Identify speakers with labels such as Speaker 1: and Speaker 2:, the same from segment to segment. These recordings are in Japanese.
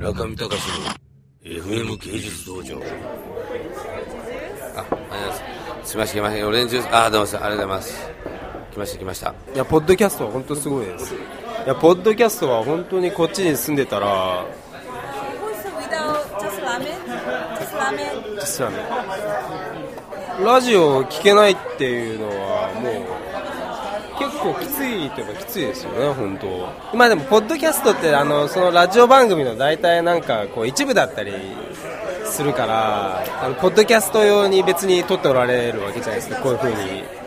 Speaker 1: 村上隆の FM 芸術道場。あ、ありがとうございます。すみません、来ました。オレンジジュース、あ、どうも。ありがとうございます。来ました、来ました。
Speaker 2: いやポッドキャストは本当すごいですいやポッドキャストは本当にこっちに住んでたらラジオを聞けないっていうのはもう結構きついといえばきついですよね本当。今でもポッドキャストってあのそのラジオ番組の大体なんかこう一部だったりするからあのポッドキャスト用に別に撮っておられるわけじゃないですかこういう風に。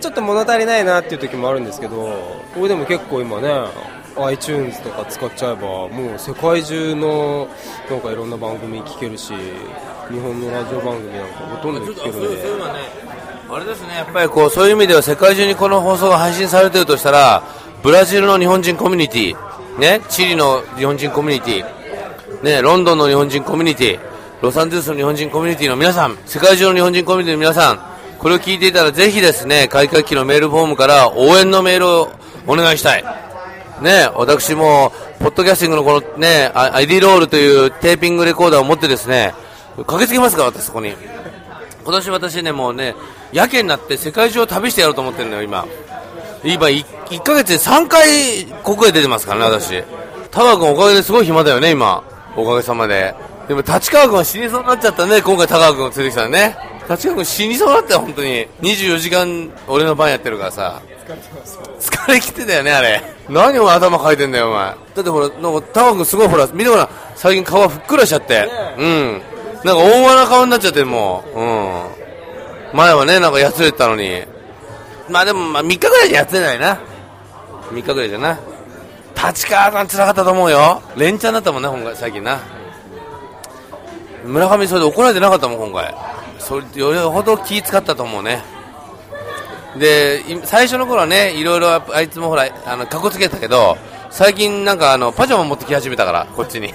Speaker 2: ちょっと物足りないなっていう時もあるんですけどこれでも結構今ね iTunes とか使っちゃえばもう世界中のなんかいろんな番組聞けるし日本のラジオ番組なんかほとんど聞けるんで、
Speaker 1: あれですね、やっぱりこう、そういう意味では世界中にこの放送が配信されているとしたら、ブラジルの日本人コミュニティ、ね、チリの日本人コミュニティ、ね、ロンドンの日本人コミュニティ、ロサンゼルスの日本人コミュニティの皆さん、世界中の日本人コミュニティの皆さん、これを聞いていたらぜひですね、開会期のメールフォームから応援のメールをお願いしたい。ね、私も、ポッドキャスティングのこのね、ID ロールというテーピングレコーダーを持ってですね、駆けつけますから、私そこに。今年私ね、もうね、やけになって世界中を旅してやろうと思ってるのよ、今。今、1, 1ヶ月で3回国へ出てますからね、私。田川君おかげですごい暇だよね、今。おかげさまで。でも、立川君は死にそうになっちゃったね、今回田川君を連れてきたらね。立川君死にそうになったよ、本当に。24時間俺の番やってるからさ。疲れ切ってたよね、あれ。何お前頭かいてんだよ、お前。だってほら、なんか、タワ君すごいほら、見てほら、最近顔ふっくらしちゃって。うん。なんか大間な顔になっちゃって、もう。うん。前はね、なんかやつれてたのに。まあでも、まあ3日ぐらいでやってないな。3日ぐらいじゃな。立川さん辛かったと思うよ。連チャンだったもんね、今回、最近な。村上それで怒られてなかったもん、今回。それ、よりほど気使ったと思うね。で、最初の頃はね、いろいろあいつもほら、あの、かっこつけてたけど、最近なんかあの、パジャマ持ってき始めたから、こっちに。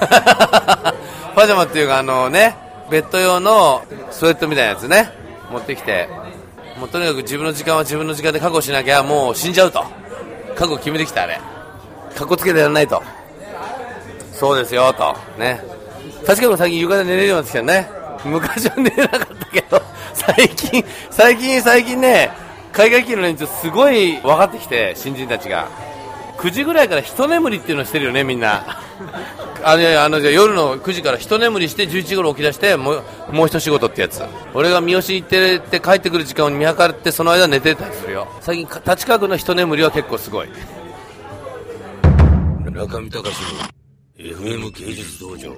Speaker 1: パジャマっていうかあのね、ベッド用のスウェットみたいなやつね、持ってきて、もうとにかく自分の時間は自分の時間で確保しなきゃもう死んじゃうと。覚悟決めてきたあれ。かっこつけてやらないと。そうですよ、と。ね。確かに最近床で寝れるようになってきたね。昔は寝れなかったけど、最近、最近、最近ね、海外機の連中すごい分かってきて、新人たちが。9時ぐらいから一眠りっていうのをしてるよね、みんな。あの、あの、じゃ夜の9時から一眠りして11時頃起き出して、もう、もう一仕事ってやつ。俺が三好に行って帰ってくる時間を見計らって、その間寝てたりするよ。最近、立川区の一眠りは結構すごい。
Speaker 3: 中見隆の FM 芸術道場。